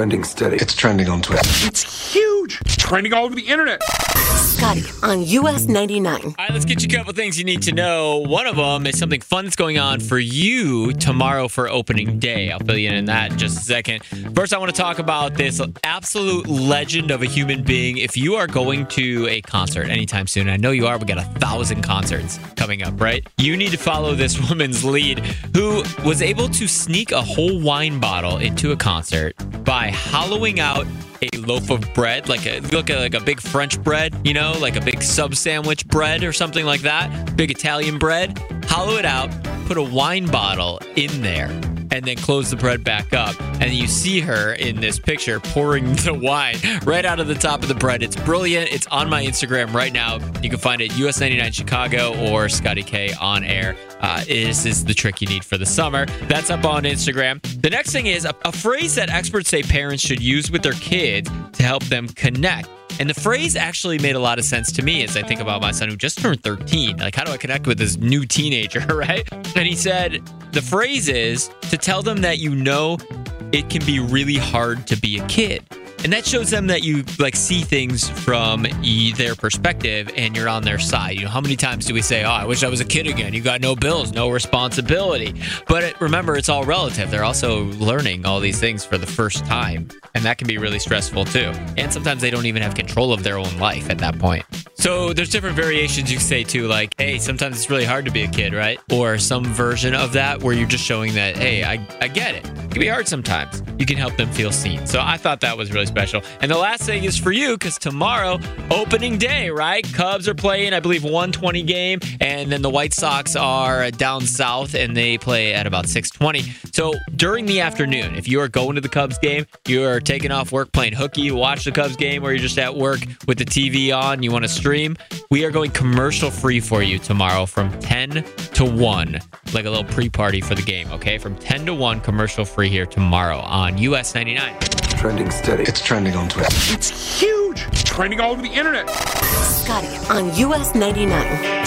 Trending steady. It's trending on Twitter. It's huge. It's trending all over the internet. Scotty on US 99. All right, let's get you a couple things you need to know. One of them is something fun that's going on for you tomorrow for opening day. I'll fill you in on that in just a second. First, I want to talk about this absolute legend of a human being. If you are going to a concert anytime soon, I know you are, we got a thousand concerts coming up, right? You need to follow this woman's lead who was able to sneak a whole wine bottle into a concert by hollowing out a loaf of bread, like a look at like a big French bread, you know, like a big sub sandwich bread or something like that, big Italian bread. Hollow it out, put a wine bottle in there, and then close the bread back up. And you see her in this picture pouring the wine right out of the top of the bread. It's brilliant. It's on my Instagram right now. You can find it US99 Chicago or Scotty K on air. Uh, this is the trick you need for the summer. That's up on Instagram. The next thing is a, a phrase that experts say parents should use with their kids to help them connect. And the phrase actually made a lot of sense to me as I think about my son who just turned 13. Like, how do I connect with this new teenager, right? And he said, the phrase is to tell them that you know it can be really hard to be a kid. And that shows them that you like see things from their perspective and you're on their side. You know, how many times do we say, "Oh, I wish I was a kid again. You got no bills, no responsibility." But it, remember, it's all relative. They're also learning all these things for the first time, and that can be really stressful too. And sometimes they don't even have control of their own life at that point. So there's different variations you say too, like, "Hey, sometimes it's really hard to be a kid, right?" Or some version of that where you're just showing that, "Hey, I I get it. It can be hard sometimes." You can help them feel seen. So I thought that was really special. And the last thing is for you because tomorrow, opening day, right? Cubs are playing, I believe, 120 game, and then the White Sox are down south and they play at about 620. So during the afternoon, if you are going to the Cubs game, you are taking off work playing hooky, watch the Cubs game, or you're just at work with the TV on, you want to stream, we are going commercial free for you tomorrow from 10 to 1, like a little pre-party for the game, okay? From 10 to 1, commercial free here tomorrow on US 99. Trending steady. It's trending on Twitter. It's huge. It's trending all over the internet. Scotty on US 99.